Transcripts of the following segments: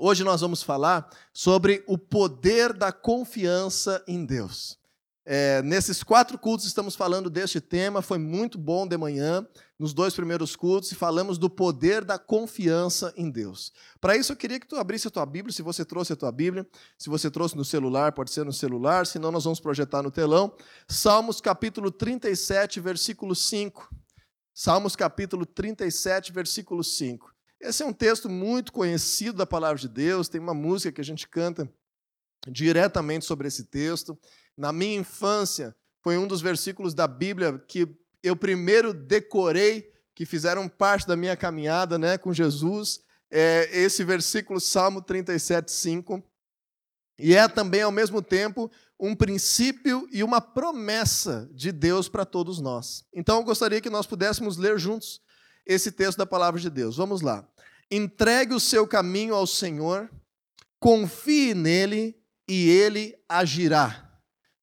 Hoje nós vamos falar sobre o poder da confiança em Deus. É, nesses quatro cultos estamos falando deste tema, foi muito bom de manhã, nos dois primeiros cultos, e falamos do poder da confiança em Deus. Para isso, eu queria que tu abrisse a tua Bíblia, se você trouxe a tua Bíblia, se você trouxe no celular, pode ser no celular, senão nós vamos projetar no telão. Salmos capítulo 37, versículo 5. Salmos capítulo 37, versículo 5. Esse é um texto muito conhecido da palavra de Deus, tem uma música que a gente canta diretamente sobre esse texto. Na minha infância, foi um dos versículos da Bíblia que eu primeiro decorei, que fizeram parte da minha caminhada né, com Jesus. É esse versículo, Salmo 37, 5. E é também, ao mesmo tempo, um princípio e uma promessa de Deus para todos nós. Então, eu gostaria que nós pudéssemos ler juntos esse texto da palavra de Deus. Vamos lá. Entregue o seu caminho ao Senhor, confie nele e ele agirá.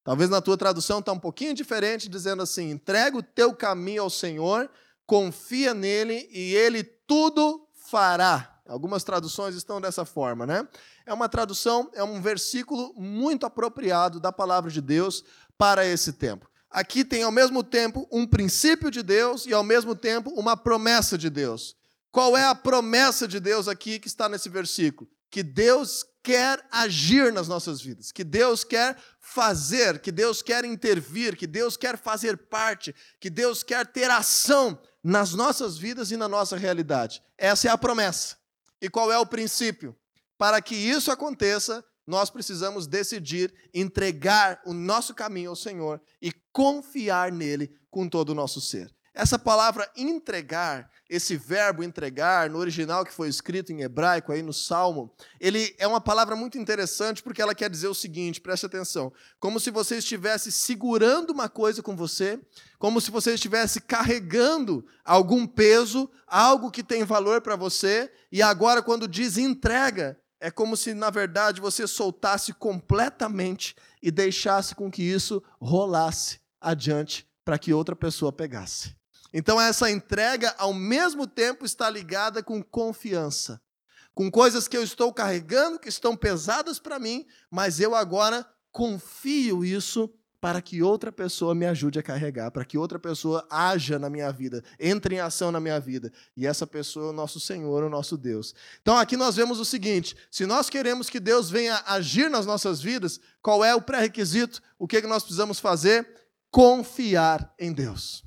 Talvez na tua tradução está um pouquinho diferente, dizendo assim: entrega o teu caminho ao Senhor, confia nele e ele tudo fará. Algumas traduções estão dessa forma, né? É uma tradução, é um versículo muito apropriado da palavra de Deus para esse tempo aqui tem ao mesmo tempo um princípio de Deus e ao mesmo tempo uma promessa de Deus. Qual é a promessa de Deus aqui que está nesse versículo? Que Deus quer agir nas nossas vidas, que Deus quer fazer, que Deus quer intervir, que Deus quer fazer parte, que Deus quer ter ação nas nossas vidas e na nossa realidade. Essa é a promessa. E qual é o princípio? Para que isso aconteça, nós precisamos decidir entregar o nosso caminho ao Senhor e confiar nele com todo o nosso ser. Essa palavra entregar, esse verbo entregar, no original que foi escrito em hebraico aí no Salmo, ele é uma palavra muito interessante porque ela quer dizer o seguinte, preste atenção, como se você estivesse segurando uma coisa com você, como se você estivesse carregando algum peso, algo que tem valor para você, e agora quando diz entrega, é como se, na verdade, você soltasse completamente e deixasse com que isso rolasse adiante para que outra pessoa pegasse. Então, essa entrega, ao mesmo tempo, está ligada com confiança, com coisas que eu estou carregando, que estão pesadas para mim, mas eu agora confio isso para que outra pessoa me ajude a carregar, para que outra pessoa haja na minha vida, entre em ação na minha vida. E essa pessoa é o nosso Senhor, o nosso Deus. Então aqui nós vemos o seguinte: se nós queremos que Deus venha agir nas nossas vidas, qual é o pré-requisito? O que, é que nós precisamos fazer? Confiar em Deus.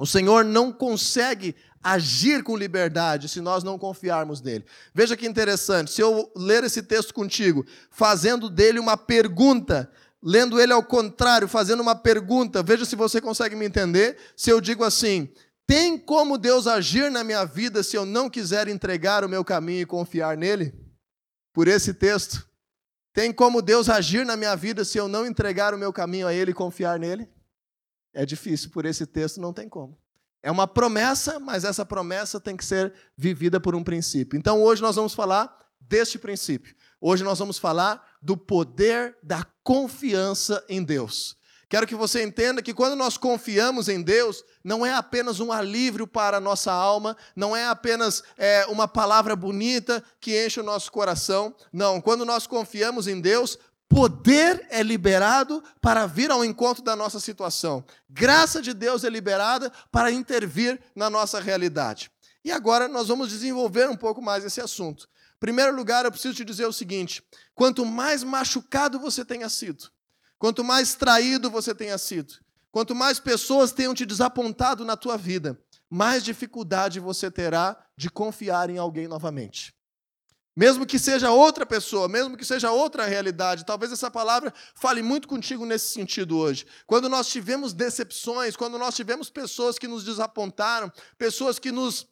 O Senhor não consegue agir com liberdade se nós não confiarmos nele. Veja que interessante, se eu ler esse texto contigo, fazendo dele uma pergunta, lendo ele ao contrário, fazendo uma pergunta, veja se você consegue me entender. Se eu digo assim: tem como Deus agir na minha vida se eu não quiser entregar o meu caminho e confiar nele? Por esse texto. Tem como Deus agir na minha vida se eu não entregar o meu caminho a Ele e confiar nele? É difícil, por esse texto não tem como. É uma promessa, mas essa promessa tem que ser vivida por um princípio. Então hoje nós vamos falar deste princípio. Hoje nós vamos falar do poder da confiança em Deus. Quero que você entenda que quando nós confiamos em Deus, não é apenas um alívio para a nossa alma, não é apenas é, uma palavra bonita que enche o nosso coração. Não, quando nós confiamos em Deus, poder é liberado para vir ao encontro da nossa situação. Graça de Deus é liberada para intervir na nossa realidade. E agora nós vamos desenvolver um pouco mais esse assunto primeiro lugar, eu preciso te dizer o seguinte: quanto mais machucado você tenha sido, quanto mais traído você tenha sido, quanto mais pessoas tenham te desapontado na tua vida, mais dificuldade você terá de confiar em alguém novamente. Mesmo que seja outra pessoa, mesmo que seja outra realidade, talvez essa palavra fale muito contigo nesse sentido hoje. Quando nós tivemos decepções, quando nós tivemos pessoas que nos desapontaram, pessoas que nos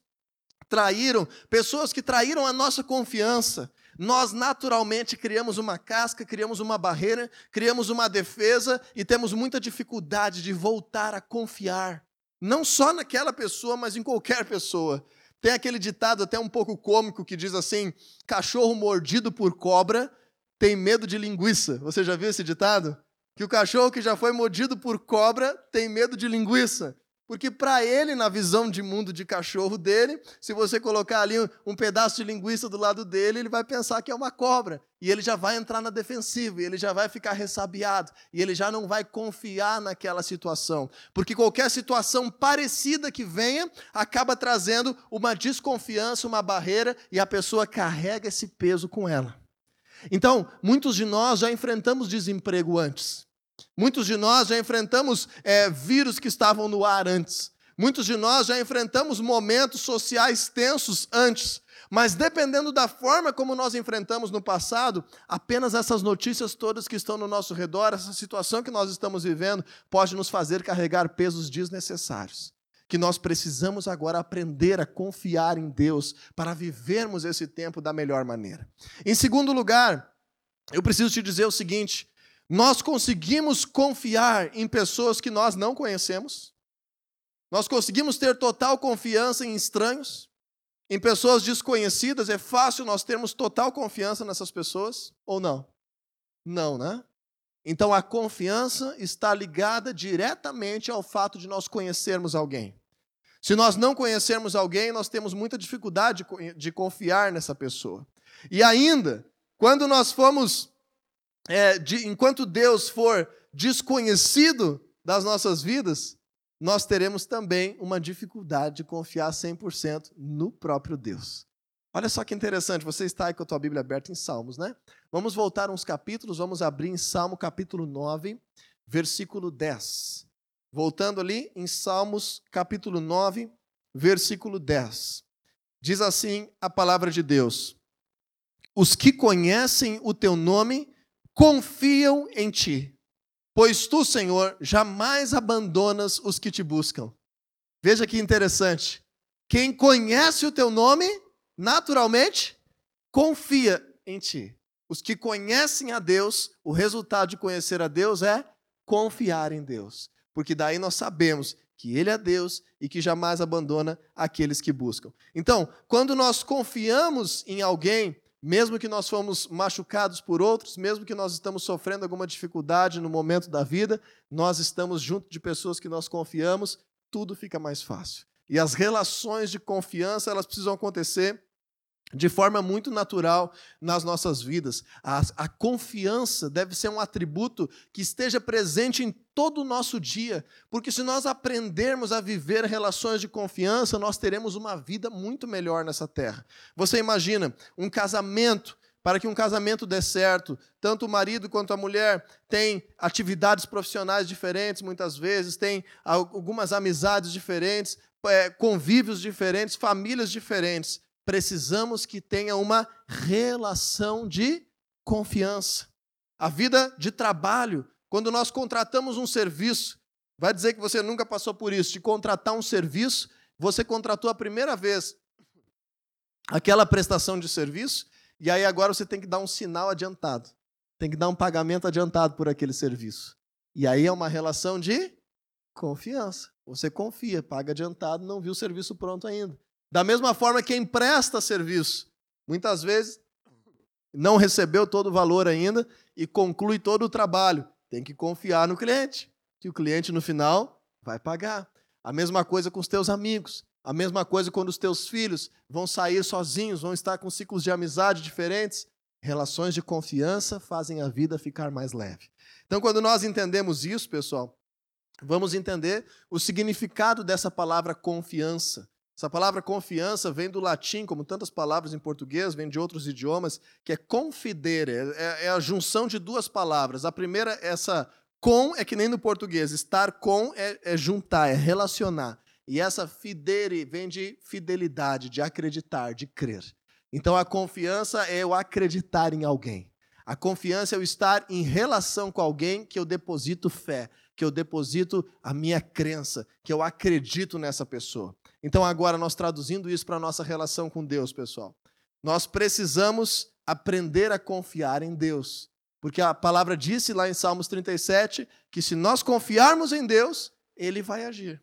traíram, pessoas que traíram a nossa confiança, nós naturalmente criamos uma casca, criamos uma barreira, criamos uma defesa e temos muita dificuldade de voltar a confiar. Não só naquela pessoa, mas em qualquer pessoa. Tem aquele ditado até um pouco cômico que diz assim: cachorro mordido por cobra tem medo de linguiça. Você já viu esse ditado? Que o cachorro que já foi mordido por cobra tem medo de linguiça. Porque para ele, na visão de mundo de cachorro dele, se você colocar ali um pedaço de linguiça do lado dele, ele vai pensar que é uma cobra. E ele já vai entrar na defensiva, e ele já vai ficar ressabiado, e ele já não vai confiar naquela situação. Porque qualquer situação parecida que venha, acaba trazendo uma desconfiança, uma barreira, e a pessoa carrega esse peso com ela. Então, muitos de nós já enfrentamos desemprego antes. Muitos de nós já enfrentamos é, vírus que estavam no ar antes. Muitos de nós já enfrentamos momentos sociais tensos antes. Mas dependendo da forma como nós enfrentamos no passado, apenas essas notícias todas que estão no nosso redor, essa situação que nós estamos vivendo, pode nos fazer carregar pesos desnecessários. Que nós precisamos agora aprender a confiar em Deus para vivermos esse tempo da melhor maneira. Em segundo lugar, eu preciso te dizer o seguinte: nós conseguimos confiar em pessoas que nós não conhecemos? Nós conseguimos ter total confiança em estranhos? Em pessoas desconhecidas? É fácil nós termos total confiança nessas pessoas? Ou não? Não, né? Então a confiança está ligada diretamente ao fato de nós conhecermos alguém. Se nós não conhecermos alguém, nós temos muita dificuldade de confiar nessa pessoa. E ainda, quando nós fomos é, de, enquanto Deus for desconhecido das nossas vidas, nós teremos também uma dificuldade de confiar 100% no próprio Deus. Olha só que interessante, você está aí com a tua Bíblia aberta em Salmos, né? Vamos voltar uns capítulos, vamos abrir em Salmo capítulo 9, versículo 10. Voltando ali em Salmos capítulo 9, versículo 10. Diz assim a palavra de Deus: Os que conhecem o teu nome confiam em ti, pois tu, Senhor, jamais abandonas os que te buscam. Veja que interessante. Quem conhece o teu nome, naturalmente, confia em ti. Os que conhecem a Deus, o resultado de conhecer a Deus é confiar em Deus. Porque daí nós sabemos que Ele é Deus e que jamais abandona aqueles que buscam. Então, quando nós confiamos em alguém, mesmo que nós fomos machucados por outros, mesmo que nós estamos sofrendo alguma dificuldade no momento da vida, nós estamos junto de pessoas que nós confiamos, tudo fica mais fácil. E as relações de confiança, elas precisam acontecer de forma muito natural nas nossas vidas. A, a, confiança deve ser um atributo que esteja presente em todo o nosso dia, porque se nós aprendermos a viver relações de confiança, nós teremos uma vida muito melhor nessa terra. Você imagina um casamento. Para que um casamento dê certo, tanto o marido quanto a mulher têm atividades profissionais diferentes, muitas vezes, têm algumas amizades diferentes, é, convívios diferentes, famílias diferentes precisamos que tenha uma relação de confiança. A vida de trabalho, quando nós contratamos um serviço, vai dizer que você nunca passou por isso, de contratar um serviço, você contratou a primeira vez aquela prestação de serviço, e aí agora você tem que dar um sinal adiantado. Tem que dar um pagamento adiantado por aquele serviço. E aí é uma relação de confiança. Você confia, paga adiantado, não viu o serviço pronto ainda. Da mesma forma, quem presta serviço, muitas vezes não recebeu todo o valor ainda e conclui todo o trabalho. Tem que confiar no cliente, que o cliente no final vai pagar. A mesma coisa com os teus amigos. A mesma coisa quando os teus filhos vão sair sozinhos, vão estar com ciclos de amizade diferentes. Relações de confiança fazem a vida ficar mais leve. Então, quando nós entendemos isso, pessoal, vamos entender o significado dessa palavra confiança. Essa palavra confiança vem do latim, como tantas palavras em português, vem de outros idiomas, que é confidere, é, é a junção de duas palavras. A primeira, essa com, é que nem no português, estar com é, é juntar, é relacionar. E essa fidere vem de fidelidade, de acreditar, de crer. Então a confiança é eu acreditar em alguém. A confiança é eu estar em relação com alguém que eu deposito fé, que eu deposito a minha crença, que eu acredito nessa pessoa. Então, agora, nós traduzindo isso para a nossa relação com Deus, pessoal, nós precisamos aprender a confiar em Deus. Porque a palavra disse lá em Salmos 37 que se nós confiarmos em Deus, Ele vai agir.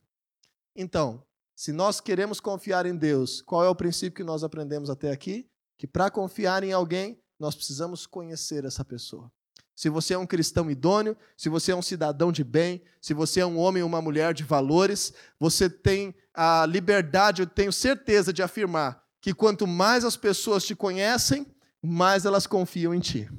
Então, se nós queremos confiar em Deus, qual é o princípio que nós aprendemos até aqui? Que para confiar em alguém, nós precisamos conhecer essa pessoa. Se você é um cristão idôneo, se você é um cidadão de bem, se você é um homem ou uma mulher de valores, você tem a liberdade, eu tenho certeza de afirmar que quanto mais as pessoas te conhecem, mais elas confiam em ti.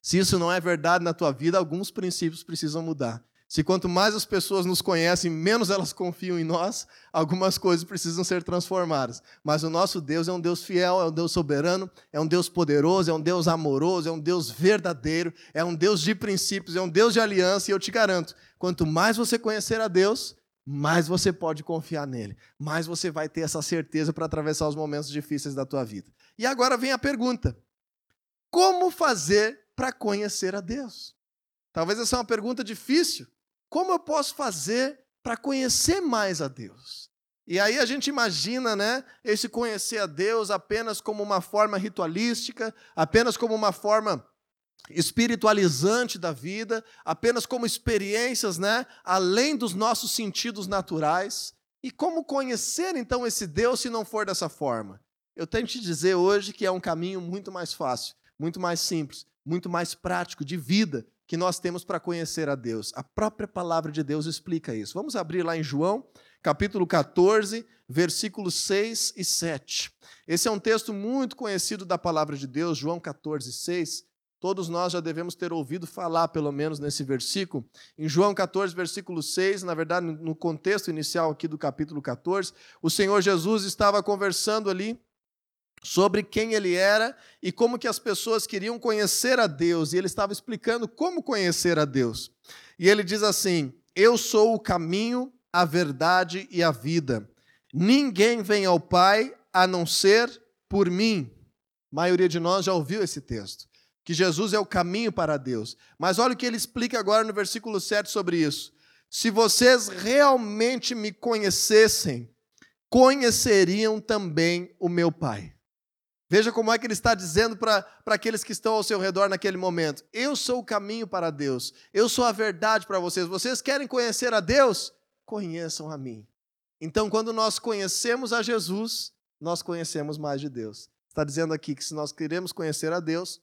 Se isso não é verdade na tua vida, alguns princípios precisam mudar. Se quanto mais as pessoas nos conhecem, menos elas confiam em nós, algumas coisas precisam ser transformadas. Mas o nosso Deus é um Deus fiel, é um Deus soberano, é um Deus poderoso, é um Deus amoroso, é um Deus verdadeiro, é um Deus de princípios, é um Deus de aliança, e eu te garanto, quanto mais você conhecer a Deus, mais você pode confiar nele, mais você vai ter essa certeza para atravessar os momentos difíceis da tua vida. E agora vem a pergunta: como fazer para conhecer a Deus? Talvez essa é uma pergunta difícil, como eu posso fazer para conhecer mais a Deus? E aí a gente imagina, né, esse conhecer a Deus apenas como uma forma ritualística, apenas como uma forma espiritualizante da vida, apenas como experiências, né, além dos nossos sentidos naturais. E como conhecer então esse Deus se não for dessa forma? Eu tenho que te dizer hoje que é um caminho muito mais fácil, muito mais simples, muito mais prático de vida que nós temos para conhecer a Deus. A própria palavra de Deus explica isso. Vamos abrir lá em João, capítulo 14, versículos 6 e 7. Esse é um texto muito conhecido da palavra de Deus, João 14, 6. Todos nós já devemos ter ouvido falar, pelo menos, nesse versículo. Em João 14, versículo 6, na verdade, no contexto inicial aqui do capítulo 14, o Senhor Jesus estava conversando ali sobre quem ele era e como que as pessoas queriam conhecer a Deus, e ele estava explicando como conhecer a Deus. E ele diz assim: Eu sou o caminho, a verdade e a vida. Ninguém vem ao Pai a não ser por mim. A maioria de nós já ouviu esse texto, que Jesus é o caminho para Deus. Mas olha o que ele explica agora no versículo 7 sobre isso. Se vocês realmente me conhecessem, conheceriam também o meu Pai. Veja como é que ele está dizendo para aqueles que estão ao seu redor naquele momento: Eu sou o caminho para Deus, eu sou a verdade para vocês. Vocês querem conhecer a Deus? Conheçam a mim. Então, quando nós conhecemos a Jesus, nós conhecemos mais de Deus. Está dizendo aqui que se nós queremos conhecer a Deus,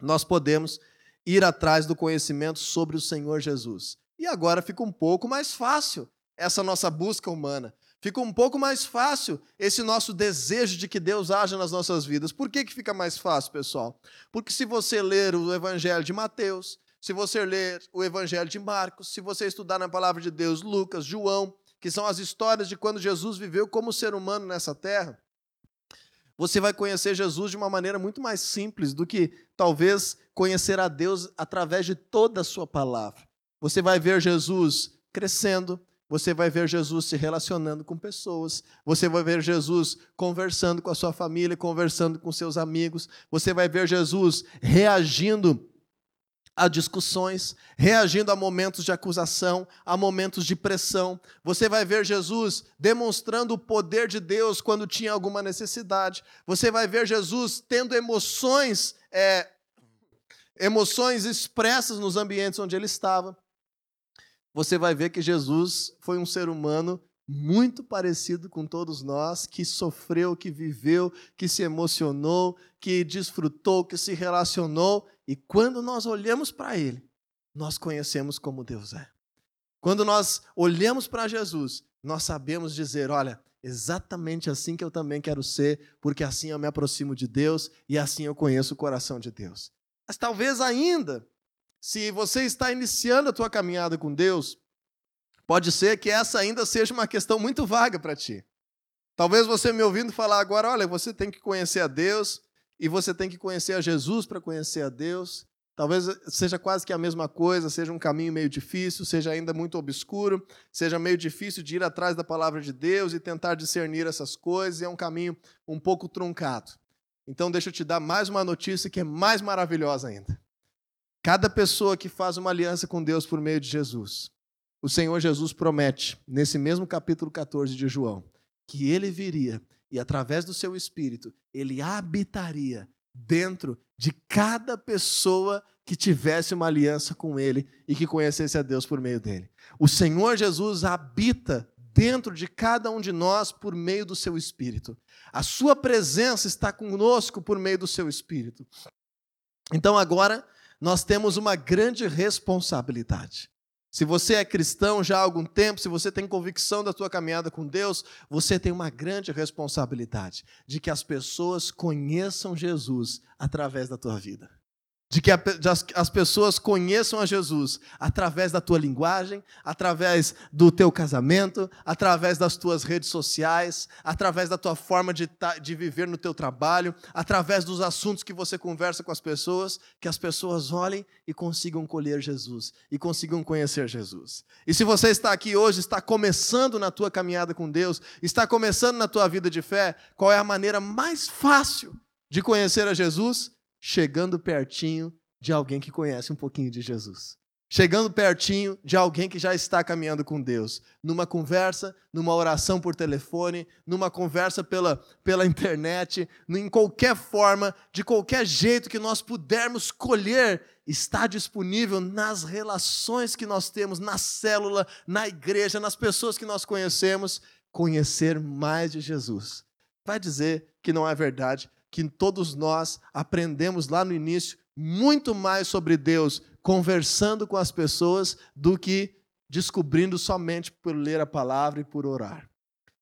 nós podemos ir atrás do conhecimento sobre o Senhor Jesus. E agora fica um pouco mais fácil essa nossa busca humana. Fica um pouco mais fácil esse nosso desejo de que Deus haja nas nossas vidas. Por que, que fica mais fácil, pessoal? Porque se você ler o Evangelho de Mateus, se você ler o Evangelho de Marcos, se você estudar na palavra de Deus Lucas, João, que são as histórias de quando Jesus viveu como ser humano nessa terra, você vai conhecer Jesus de uma maneira muito mais simples do que talvez conhecer a Deus através de toda a sua palavra. Você vai ver Jesus crescendo, você vai ver Jesus se relacionando com pessoas, você vai ver Jesus conversando com a sua família, conversando com seus amigos, você vai ver Jesus reagindo a discussões, reagindo a momentos de acusação, a momentos de pressão. Você vai ver Jesus demonstrando o poder de Deus quando tinha alguma necessidade. Você vai ver Jesus tendo emoções, é, emoções expressas nos ambientes onde ele estava você vai ver que Jesus foi um ser humano muito parecido com todos nós, que sofreu, que viveu, que se emocionou, que desfrutou, que se relacionou, e quando nós olhamos para ele, nós conhecemos como Deus é. Quando nós olhamos para Jesus, nós sabemos dizer: olha, exatamente assim que eu também quero ser, porque assim eu me aproximo de Deus e assim eu conheço o coração de Deus. Mas talvez ainda se você está iniciando a tua caminhada com Deus, pode ser que essa ainda seja uma questão muito vaga para ti. Talvez você me ouvindo falar agora, olha, você tem que conhecer a Deus e você tem que conhecer a Jesus para conhecer a Deus. Talvez seja quase que a mesma coisa, seja um caminho meio difícil, seja ainda muito obscuro, seja meio difícil de ir atrás da palavra de Deus e tentar discernir essas coisas, é um caminho um pouco truncado. Então, deixa eu te dar mais uma notícia que é mais maravilhosa ainda. Cada pessoa que faz uma aliança com Deus por meio de Jesus, o Senhor Jesus promete, nesse mesmo capítulo 14 de João, que ele viria e, através do seu espírito, ele habitaria dentro de cada pessoa que tivesse uma aliança com ele e que conhecesse a Deus por meio dele. O Senhor Jesus habita dentro de cada um de nós por meio do seu espírito. A sua presença está conosco por meio do seu espírito. Então agora nós temos uma grande responsabilidade. Se você é cristão já há algum tempo, se você tem convicção da sua caminhada com Deus, você tem uma grande responsabilidade de que as pessoas conheçam Jesus através da tua vida de que as pessoas conheçam a Jesus através da tua linguagem, através do teu casamento, através das tuas redes sociais, através da tua forma de, de viver no teu trabalho, através dos assuntos que você conversa com as pessoas, que as pessoas olhem e consigam colher Jesus e consigam conhecer Jesus. E se você está aqui hoje, está começando na tua caminhada com Deus, está começando na tua vida de fé, qual é a maneira mais fácil de conhecer a Jesus? Chegando pertinho de alguém que conhece um pouquinho de Jesus. Chegando pertinho de alguém que já está caminhando com Deus. Numa conversa, numa oração por telefone, numa conversa pela, pela internet, em qualquer forma, de qualquer jeito que nós pudermos colher, está disponível nas relações que nós temos, na célula, na igreja, nas pessoas que nós conhecemos, conhecer mais de Jesus. Vai dizer que não é verdade, que todos nós aprendemos lá no início muito mais sobre Deus conversando com as pessoas do que descobrindo somente por ler a palavra e por orar.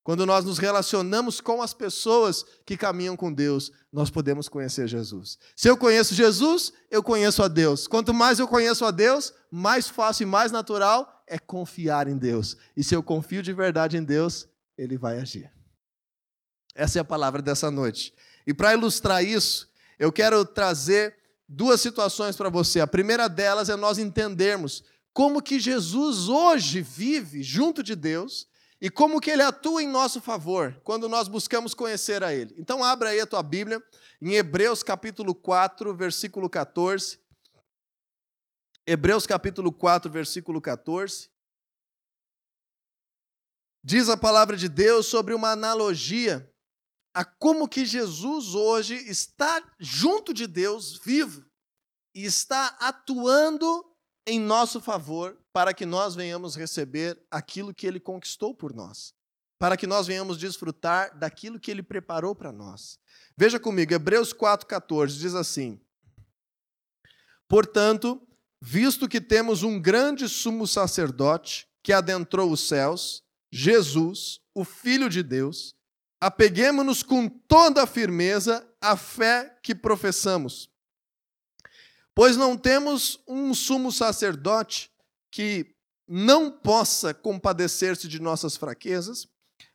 Quando nós nos relacionamos com as pessoas que caminham com Deus, nós podemos conhecer Jesus. Se eu conheço Jesus, eu conheço a Deus. Quanto mais eu conheço a Deus, mais fácil e mais natural é confiar em Deus. E se eu confio de verdade em Deus, Ele vai agir. Essa é a palavra dessa noite. E para ilustrar isso, eu quero trazer duas situações para você. A primeira delas é nós entendermos como que Jesus hoje vive junto de Deus e como que ele atua em nosso favor quando nós buscamos conhecer a ele. Então abra aí a tua Bíblia em Hebreus capítulo 4, versículo 14. Hebreus capítulo 4, versículo 14. Diz a palavra de Deus sobre uma analogia a como que Jesus hoje está junto de Deus, vivo, e está atuando em nosso favor para que nós venhamos receber aquilo que ele conquistou por nós, para que nós venhamos desfrutar daquilo que ele preparou para nós. Veja comigo, Hebreus 4,14 diz assim: Portanto, visto que temos um grande sumo sacerdote que adentrou os céus, Jesus, o Filho de Deus, apeguemos-nos com toda a firmeza à fé que professamos. Pois não temos um sumo sacerdote que não possa compadecer-se de nossas fraquezas,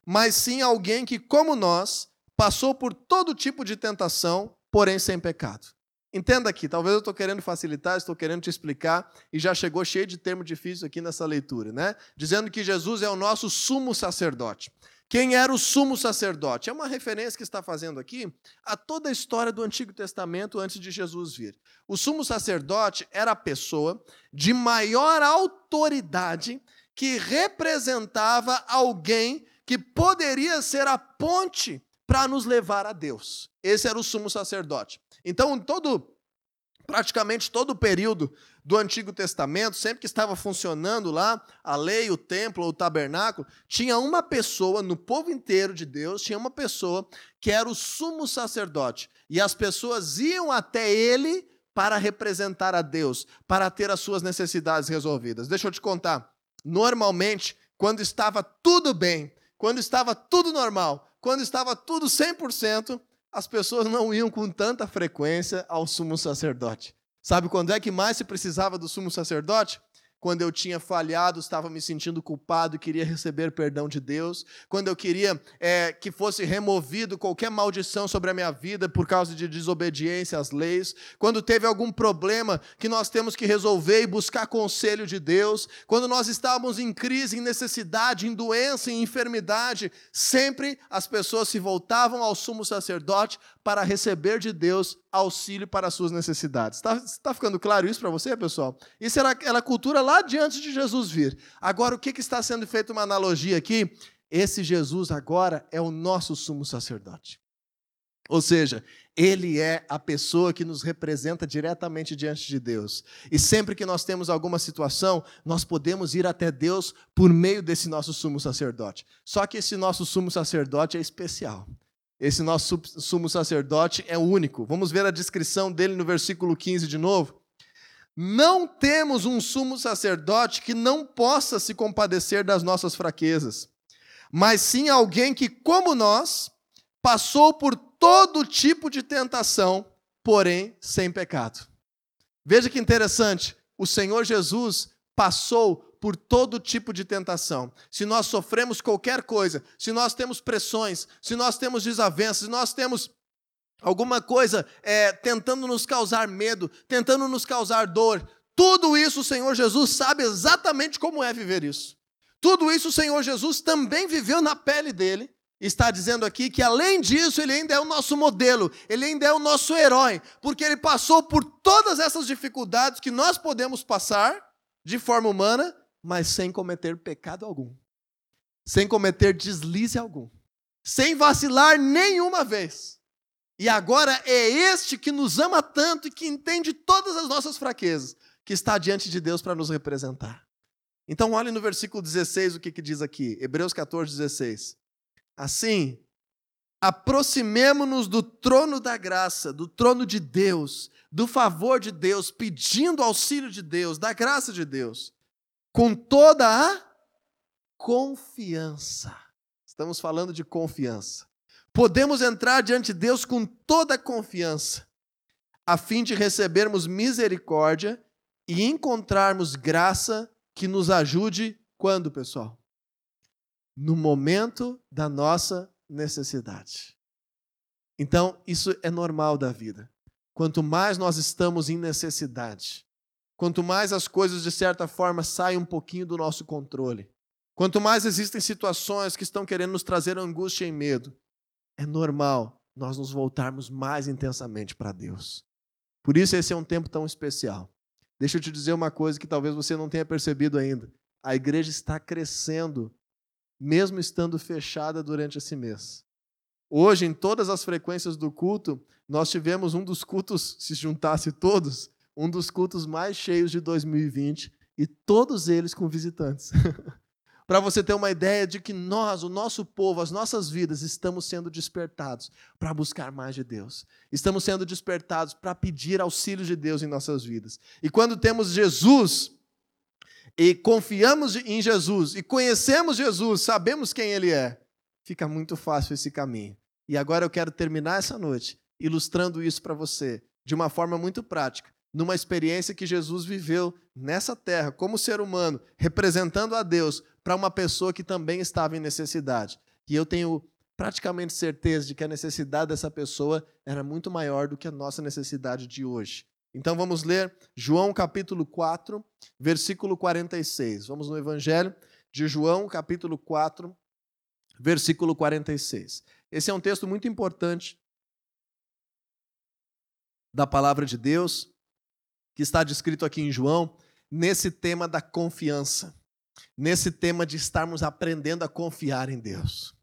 mas sim alguém que, como nós, passou por todo tipo de tentação, porém sem pecado. Entenda aqui, talvez eu estou querendo facilitar, estou querendo te explicar, e já chegou cheio de termo difícil aqui nessa leitura, né? Dizendo que Jesus é o nosso sumo sacerdote. Quem era o sumo sacerdote? É uma referência que está fazendo aqui a toda a história do Antigo Testamento antes de Jesus vir. O sumo sacerdote era a pessoa de maior autoridade que representava alguém que poderia ser a ponte para nos levar a Deus. Esse era o sumo sacerdote. Então, todo praticamente todo o período do Antigo Testamento, sempre que estava funcionando lá a lei, o templo, o tabernáculo, tinha uma pessoa no povo inteiro de Deus, tinha uma pessoa que era o sumo sacerdote. E as pessoas iam até ele para representar a Deus, para ter as suas necessidades resolvidas. Deixa eu te contar. Normalmente, quando estava tudo bem, quando estava tudo normal, quando estava tudo 100%, as pessoas não iam com tanta frequência ao sumo sacerdote. Sabe quando é que mais se precisava do sumo sacerdote? Quando eu tinha falhado, estava me sentindo culpado e queria receber perdão de Deus, quando eu queria é, que fosse removido qualquer maldição sobre a minha vida por causa de desobediência às leis, quando teve algum problema que nós temos que resolver e buscar conselho de Deus, quando nós estávamos em crise, em necessidade, em doença, em enfermidade, sempre as pessoas se voltavam ao sumo sacerdote para receber de Deus auxílio para as suas necessidades. Está tá ficando claro isso para você, pessoal? Isso era, era cultura lá diante de Jesus vir. Agora, o que, que está sendo feito uma analogia aqui? Esse Jesus agora é o nosso sumo sacerdote. Ou seja, ele é a pessoa que nos representa diretamente diante de Deus. E sempre que nós temos alguma situação, nós podemos ir até Deus por meio desse nosso sumo sacerdote. Só que esse nosso sumo sacerdote é especial. Esse nosso sumo sacerdote é único. Vamos ver a descrição dele no versículo 15 de novo. Não temos um sumo sacerdote que não possa se compadecer das nossas fraquezas, mas sim alguém que, como nós, passou por todo tipo de tentação, porém sem pecado. Veja que interessante, o Senhor Jesus passou por todo tipo de tentação. Se nós sofremos qualquer coisa, se nós temos pressões, se nós temos desavenças, se nós temos alguma coisa é, tentando nos causar medo, tentando nos causar dor, tudo isso o Senhor Jesus sabe exatamente como é viver isso. Tudo isso o Senhor Jesus também viveu na pele dele. Está dizendo aqui que, além disso, ele ainda é o nosso modelo, ele ainda é o nosso herói, porque ele passou por todas essas dificuldades que nós podemos passar de forma humana, mas sem cometer pecado algum, sem cometer deslize algum, sem vacilar nenhuma vez. E agora é este que nos ama tanto e que entende todas as nossas fraquezas, que está diante de Deus para nos representar. Então, olhe no versículo 16 o que, que diz aqui, Hebreus 14, 16. Assim, aproximemo-nos do trono da graça, do trono de Deus, do favor de Deus, pedindo auxílio de Deus, da graça de Deus, com toda a confiança. Estamos falando de confiança. Podemos entrar diante de Deus com toda a confiança, a fim de recebermos misericórdia e encontrarmos graça que nos ajude quando, pessoal? No momento da nossa necessidade. Então, isso é normal da vida. Quanto mais nós estamos em necessidade, quanto mais as coisas, de certa forma, saem um pouquinho do nosso controle, quanto mais existem situações que estão querendo nos trazer angústia e medo, é normal nós nos voltarmos mais intensamente para Deus. Por isso, esse é um tempo tão especial. Deixa eu te dizer uma coisa que talvez você não tenha percebido ainda. A igreja está crescendo, mesmo estando fechada durante esse mês. Hoje, em todas as frequências do culto, nós tivemos um dos cultos, se juntasse todos, um dos cultos mais cheios de 2020 e todos eles com visitantes. para você ter uma ideia de que nós, o nosso povo, as nossas vidas, estamos sendo despertados para buscar mais de Deus. Estamos sendo despertados para pedir auxílio de Deus em nossas vidas. E quando temos Jesus e confiamos em Jesus e conhecemos Jesus, sabemos quem Ele é, fica muito fácil esse caminho. E agora eu quero terminar essa noite ilustrando isso para você de uma forma muito prática numa experiência que Jesus viveu nessa terra, como ser humano, representando a Deus para uma pessoa que também estava em necessidade. E eu tenho praticamente certeza de que a necessidade dessa pessoa era muito maior do que a nossa necessidade de hoje. Então vamos ler João capítulo 4, versículo 46. Vamos no Evangelho de João, capítulo 4, versículo 46. Esse é um texto muito importante da palavra de Deus que está descrito aqui em João, nesse tema da confiança, nesse tema de estarmos aprendendo a confiar em Deus.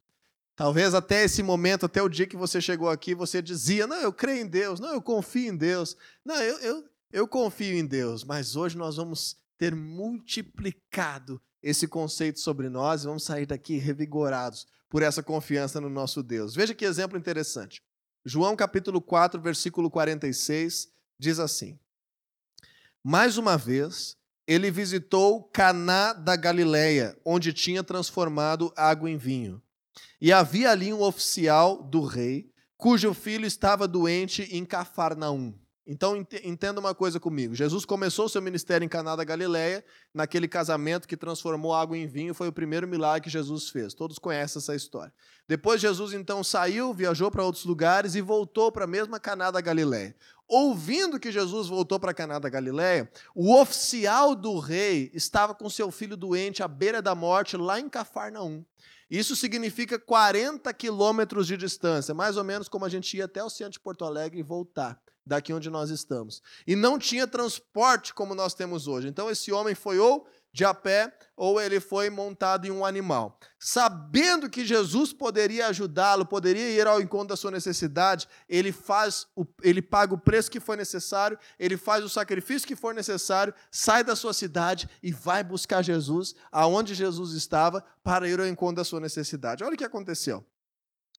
Talvez até esse momento, até o dia que você chegou aqui, você dizia: Não, eu creio em Deus, não, eu confio em Deus, não, eu, eu, eu confio em Deus. Mas hoje nós vamos ter multiplicado esse conceito sobre nós e vamos sair daqui revigorados por essa confiança no nosso Deus. Veja que exemplo interessante. João capítulo 4, versículo 46 diz assim: mais uma vez, ele visitou Caná da Galileia, onde tinha transformado água em vinho. E havia ali um oficial do rei, cujo filho estava doente em Cafarnaum. Então entenda uma coisa comigo. Jesus começou seu ministério em Caná da Galileia, naquele casamento que transformou água em vinho, foi o primeiro milagre que Jesus fez. Todos conhecem essa história. Depois Jesus então saiu, viajou para outros lugares e voltou para a mesma Caná da Galileia. Ouvindo que Jesus voltou para Caná da Galileia, o oficial do rei estava com seu filho doente à beira da morte lá em Cafarnaum. Isso significa 40 quilômetros de distância, mais ou menos como a gente ia até o centro de Porto Alegre e voltar daqui onde nós estamos. E não tinha transporte como nós temos hoje. Então esse homem foi ou de a pé ou ele foi montado em um animal. Sabendo que Jesus poderia ajudá-lo, poderia ir ao encontro da sua necessidade, ele faz o, ele paga o preço que for necessário, ele faz o sacrifício que for necessário, sai da sua cidade e vai buscar Jesus aonde Jesus estava para ir ao encontro da sua necessidade. Olha o que aconteceu.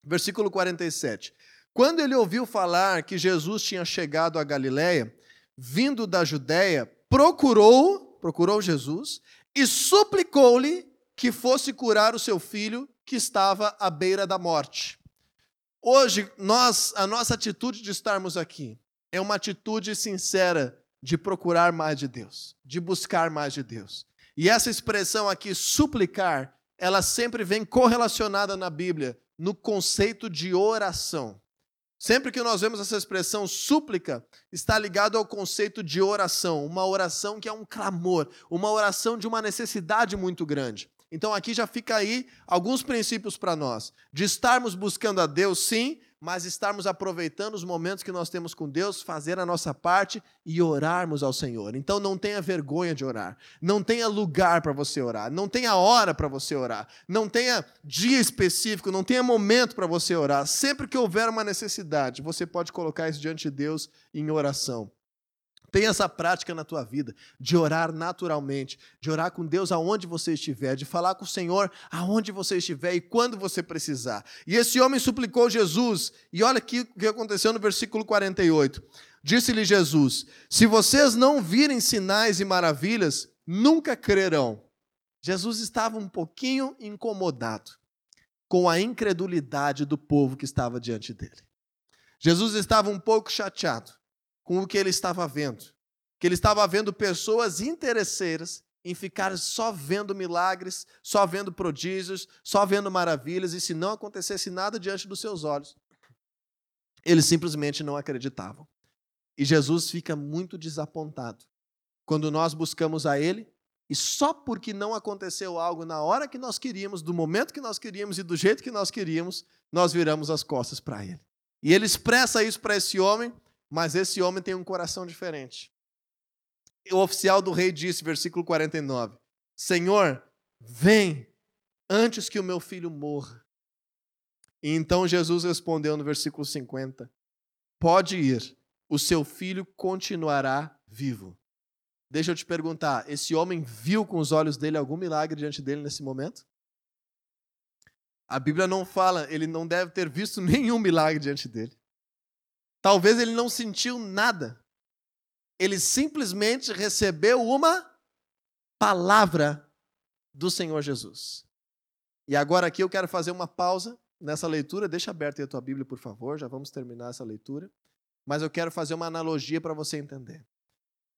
Versículo 47. Quando ele ouviu falar que Jesus tinha chegado a Galiléia, vindo da Judéia, procurou, procurou Jesus e suplicou-lhe que fosse curar o seu filho que estava à beira da morte. Hoje, nós, a nossa atitude de estarmos aqui é uma atitude sincera de procurar mais de Deus, de buscar mais de Deus. E essa expressão aqui, suplicar, ela sempre vem correlacionada na Bíblia no conceito de oração. Sempre que nós vemos essa expressão súplica, está ligado ao conceito de oração, uma oração que é um clamor, uma oração de uma necessidade muito grande. Então aqui já fica aí alguns princípios para nós, de estarmos buscando a Deus, sim, mas estarmos aproveitando os momentos que nós temos com Deus, fazer a nossa parte e orarmos ao Senhor. Então não tenha vergonha de orar, não tenha lugar para você orar, não tenha hora para você orar, não tenha dia específico, não tenha momento para você orar. Sempre que houver uma necessidade, você pode colocar isso diante de Deus em oração. Tenha essa prática na tua vida de orar naturalmente, de orar com Deus aonde você estiver, de falar com o Senhor aonde você estiver e quando você precisar. E esse homem suplicou Jesus, e olha aqui o que aconteceu no versículo 48. Disse-lhe Jesus: Se vocês não virem sinais e maravilhas, nunca crerão. Jesus estava um pouquinho incomodado com a incredulidade do povo que estava diante dele. Jesus estava um pouco chateado com o que ele estava vendo. Que ele estava vendo pessoas interesseiras em ficar só vendo milagres, só vendo prodígios, só vendo maravilhas, e se não acontecesse nada diante dos seus olhos, eles simplesmente não acreditavam. E Jesus fica muito desapontado quando nós buscamos a Ele e só porque não aconteceu algo na hora que nós queríamos, do momento que nós queríamos e do jeito que nós queríamos, nós viramos as costas para Ele. E ele expressa isso para esse homem mas esse homem tem um coração diferente. O oficial do rei disse, versículo 49, Senhor, vem antes que o meu filho morra. E então Jesus respondeu no versículo 50, Pode ir, o seu filho continuará vivo. Deixa eu te perguntar, esse homem viu com os olhos dele algum milagre diante dele nesse momento? A Bíblia não fala, ele não deve ter visto nenhum milagre diante dele. Talvez ele não sentiu nada. Ele simplesmente recebeu uma palavra do Senhor Jesus. E agora aqui eu quero fazer uma pausa nessa leitura. Deixa aberta a tua Bíblia, por favor. Já vamos terminar essa leitura. Mas eu quero fazer uma analogia para você entender.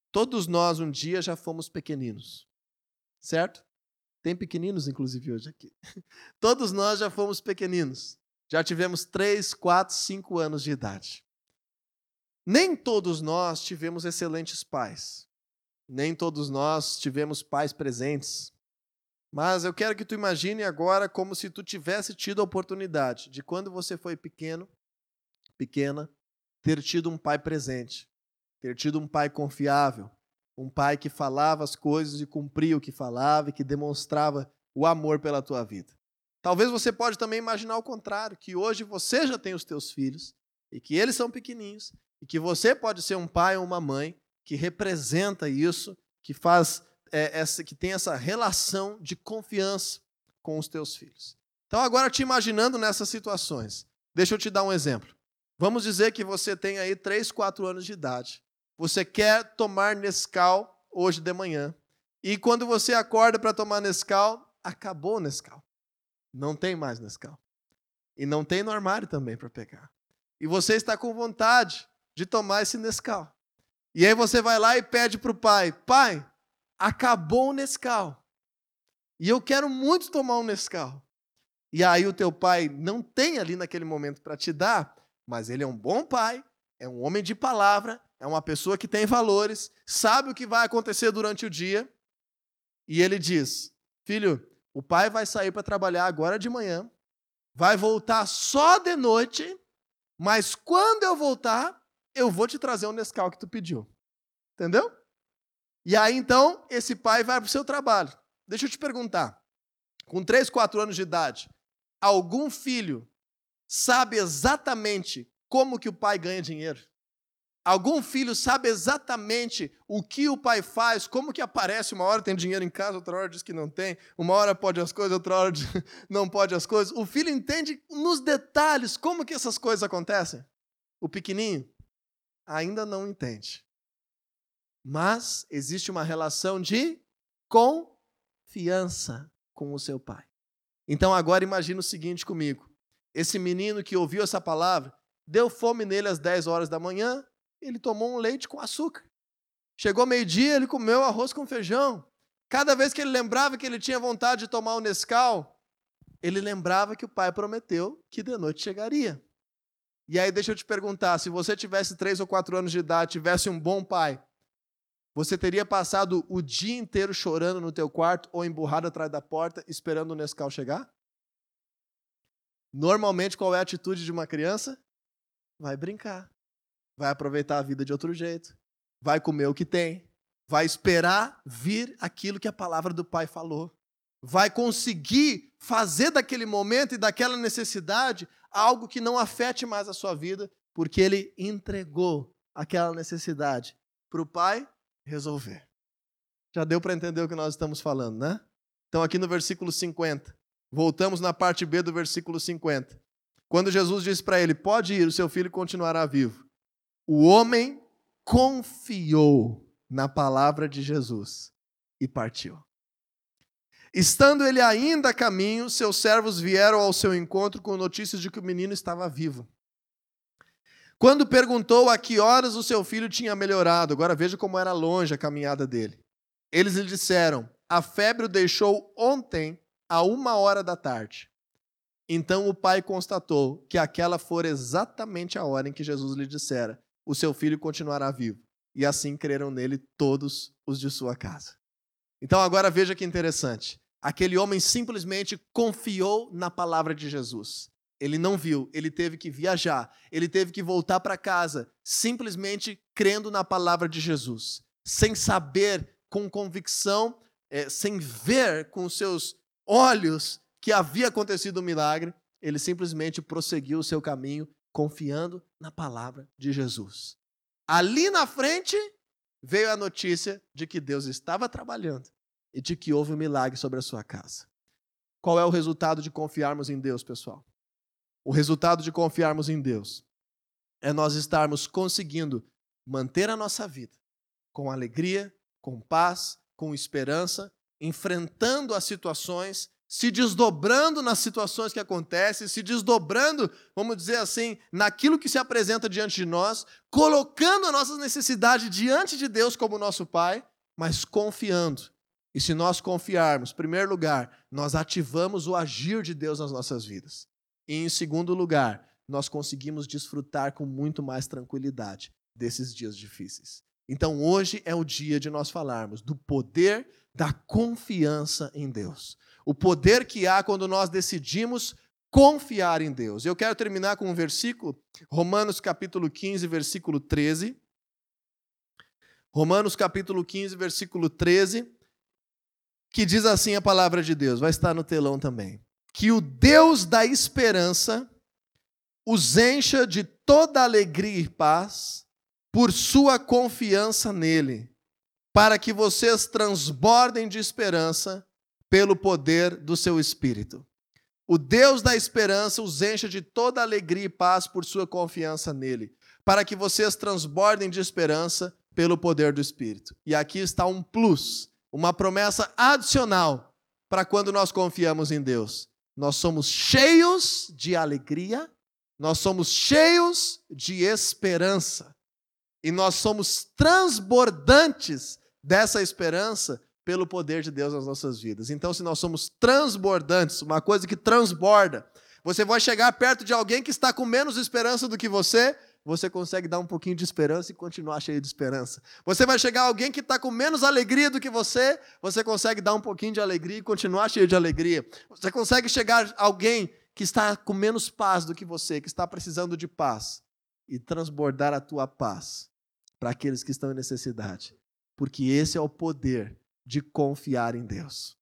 Todos nós um dia já fomos pequeninos. Certo? Tem pequeninos, inclusive, hoje aqui. Todos nós já fomos pequeninos. Já tivemos 3, 4, 5 anos de idade. Nem todos nós tivemos excelentes pais. Nem todos nós tivemos pais presentes. Mas eu quero que tu imagine agora como se tu tivesse tido a oportunidade de quando você foi pequeno, pequena, ter tido um pai presente, ter tido um pai confiável, um pai que falava as coisas e cumpria o que falava e que demonstrava o amor pela tua vida. Talvez você pode também imaginar o contrário, que hoje você já tem os teus filhos e que eles são pequeninhos e que você pode ser um pai ou uma mãe que representa isso, que faz é, essa, que tem essa relação de confiança com os teus filhos. Então, agora te imaginando nessas situações, deixa eu te dar um exemplo. Vamos dizer que você tem aí 3, 4 anos de idade. Você quer tomar Nescau hoje de manhã. E quando você acorda para tomar Nescau, acabou o Nescau. Não tem mais Nescau. E não tem no armário também para pegar. E você está com vontade de tomar esse Nescau. E aí você vai lá e pede para o pai: Pai, acabou o Nescau. E eu quero muito tomar um Nescau. E aí o teu pai não tem ali naquele momento para te dar, mas ele é um bom pai, é um homem de palavra, é uma pessoa que tem valores, sabe o que vai acontecer durante o dia. E ele diz: Filho, o pai vai sair para trabalhar agora de manhã, vai voltar só de noite, mas quando eu voltar, eu vou te trazer o Nescau que tu pediu. Entendeu? E aí então, esse pai vai para o seu trabalho. Deixa eu te perguntar. Com 3, 4 anos de idade, algum filho sabe exatamente como que o pai ganha dinheiro? Algum filho sabe exatamente o que o pai faz, como que aparece, uma hora tem dinheiro em casa, outra hora diz que não tem, uma hora pode as coisas, outra hora não pode as coisas. O filho entende nos detalhes como que essas coisas acontecem. O pequenininho ainda não entende. Mas existe uma relação de confiança com o seu pai. Então agora imagina o seguinte comigo. Esse menino que ouviu essa palavra, deu fome nele às 10 horas da manhã, ele tomou um leite com açúcar. Chegou meio-dia, ele comeu arroz com feijão. Cada vez que ele lembrava que ele tinha vontade de tomar o Nescau, ele lembrava que o pai prometeu que de noite chegaria. E aí deixa eu te perguntar, se você tivesse três ou quatro anos de idade, tivesse um bom pai, você teria passado o dia inteiro chorando no teu quarto ou emburrado atrás da porta esperando o Nescau chegar? Normalmente, qual é a atitude de uma criança? Vai brincar vai aproveitar a vida de outro jeito, vai comer o que tem, vai esperar vir aquilo que a palavra do Pai falou, vai conseguir fazer daquele momento e daquela necessidade algo que não afete mais a sua vida, porque ele entregou aquela necessidade para o Pai resolver. Já deu para entender o que nós estamos falando, né? Então, aqui no versículo 50, voltamos na parte B do versículo 50. Quando Jesus disse para ele: Pode ir, o seu filho continuará vivo. O homem confiou na palavra de Jesus e partiu. Estando ele ainda a caminho, seus servos vieram ao seu encontro com notícias de que o menino estava vivo. Quando perguntou a que horas o seu filho tinha melhorado, agora veja como era longe a caminhada dele. Eles lhe disseram: A febre o deixou ontem, a uma hora da tarde. Então o pai constatou que aquela fora exatamente a hora em que Jesus lhe dissera: o seu filho continuará vivo. E assim creram nele todos os de sua casa. Então agora veja que interessante. Aquele homem simplesmente confiou na palavra de Jesus. Ele não viu, ele teve que viajar, ele teve que voltar para casa, simplesmente crendo na palavra de Jesus, sem saber com convicção, é, sem ver com seus olhos que havia acontecido o um milagre, ele simplesmente prosseguiu o seu caminho confiando na palavra de Jesus. Ali na frente veio a notícia de que Deus estava trabalhando e de que houve um milagre sobre a sua casa. Qual é o resultado de confiarmos em Deus, pessoal? O resultado de confiarmos em Deus é nós estarmos conseguindo manter a nossa vida com alegria, com paz, com esperança, enfrentando as situações se desdobrando nas situações que acontecem, se desdobrando, vamos dizer assim, naquilo que se apresenta diante de nós, colocando a nossa necessidade diante de Deus como nosso Pai, mas confiando. E se nós confiarmos, em primeiro lugar, nós ativamos o agir de Deus nas nossas vidas. E em segundo lugar, nós conseguimos desfrutar com muito mais tranquilidade desses dias difíceis. Então hoje é o dia de nós falarmos do poder da confiança em Deus o poder que há quando nós decidimos confiar em Deus. Eu quero terminar com um versículo, Romanos capítulo 15, versículo 13. Romanos capítulo 15, versículo 13, que diz assim a palavra de Deus, vai estar no telão também. Que o Deus da esperança os encha de toda alegria e paz por sua confiança nele, para que vocês transbordem de esperança pelo poder do seu espírito. O Deus da esperança os encha de toda alegria e paz por sua confiança nele, para que vocês transbordem de esperança pelo poder do espírito. E aqui está um plus, uma promessa adicional para quando nós confiamos em Deus. Nós somos cheios de alegria, nós somos cheios de esperança. E nós somos transbordantes dessa esperança pelo poder de Deus nas nossas vidas. Então, se nós somos transbordantes, uma coisa que transborda, você vai chegar perto de alguém que está com menos esperança do que você, você consegue dar um pouquinho de esperança e continuar cheio de esperança. Você vai chegar a alguém que está com menos alegria do que você, você consegue dar um pouquinho de alegria e continuar cheio de alegria. Você consegue chegar a alguém que está com menos paz do que você, que está precisando de paz, e transbordar a tua paz para aqueles que estão em necessidade. Porque esse é o poder de confiar em Deus.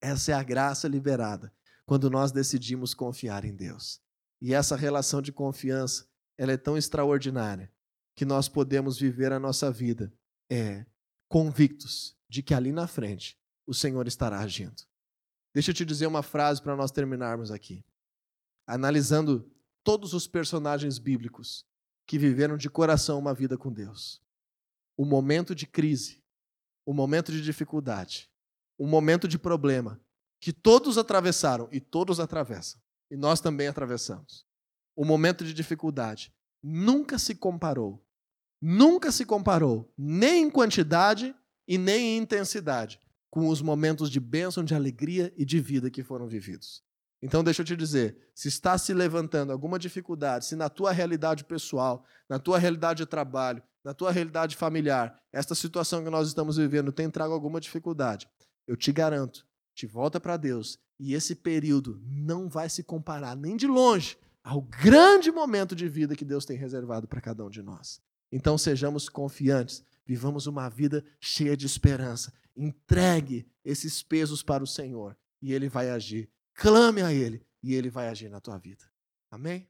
Essa é a graça liberada quando nós decidimos confiar em Deus. E essa relação de confiança, ela é tão extraordinária que nós podemos viver a nossa vida é convictos de que ali na frente o Senhor estará agindo. Deixa eu te dizer uma frase para nós terminarmos aqui. Analisando todos os personagens bíblicos que viveram de coração uma vida com Deus. O momento de crise, o momento de dificuldade, o momento de problema, que todos atravessaram e todos atravessam, e nós também atravessamos. O momento de dificuldade nunca se comparou, nunca se comparou, nem em quantidade e nem em intensidade, com os momentos de bênção, de alegria e de vida que foram vividos. Então, deixa eu te dizer: se está se levantando alguma dificuldade, se na tua realidade pessoal, na tua realidade de trabalho, na tua realidade familiar, esta situação que nós estamos vivendo tem trago alguma dificuldade, eu te garanto, te volta para Deus e esse período não vai se comparar nem de longe ao grande momento de vida que Deus tem reservado para cada um de nós. Então, sejamos confiantes, vivamos uma vida cheia de esperança. Entregue esses pesos para o Senhor e Ele vai agir Clame a Ele e Ele vai agir na tua vida. Amém?